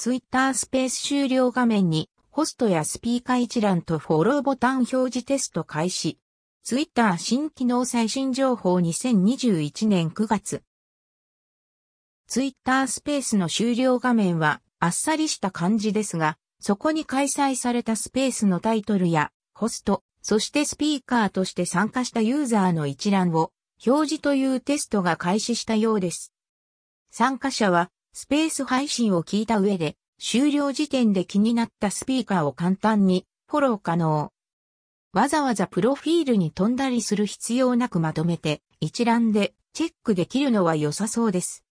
ツイッタースペース終了画面に、ホストやスピーカー一覧とフォローボタン表示テスト開始。ツイッター新機能最新情報2021年9月。ツイッタースペースの終了画面はあっさりした感じですが、そこに開催されたスペースのタイトルやホスト、そしてスピーカーとして参加したユーザーの一覧を表示というテストが開始したようです。参加者はスペース配信を聞いた上で終了時点で気になったスピーカーを簡単にフォロー可能。わざわざプロフィールに飛んだりする必要なくまとめて一覧でチェックできるのは良さそうです。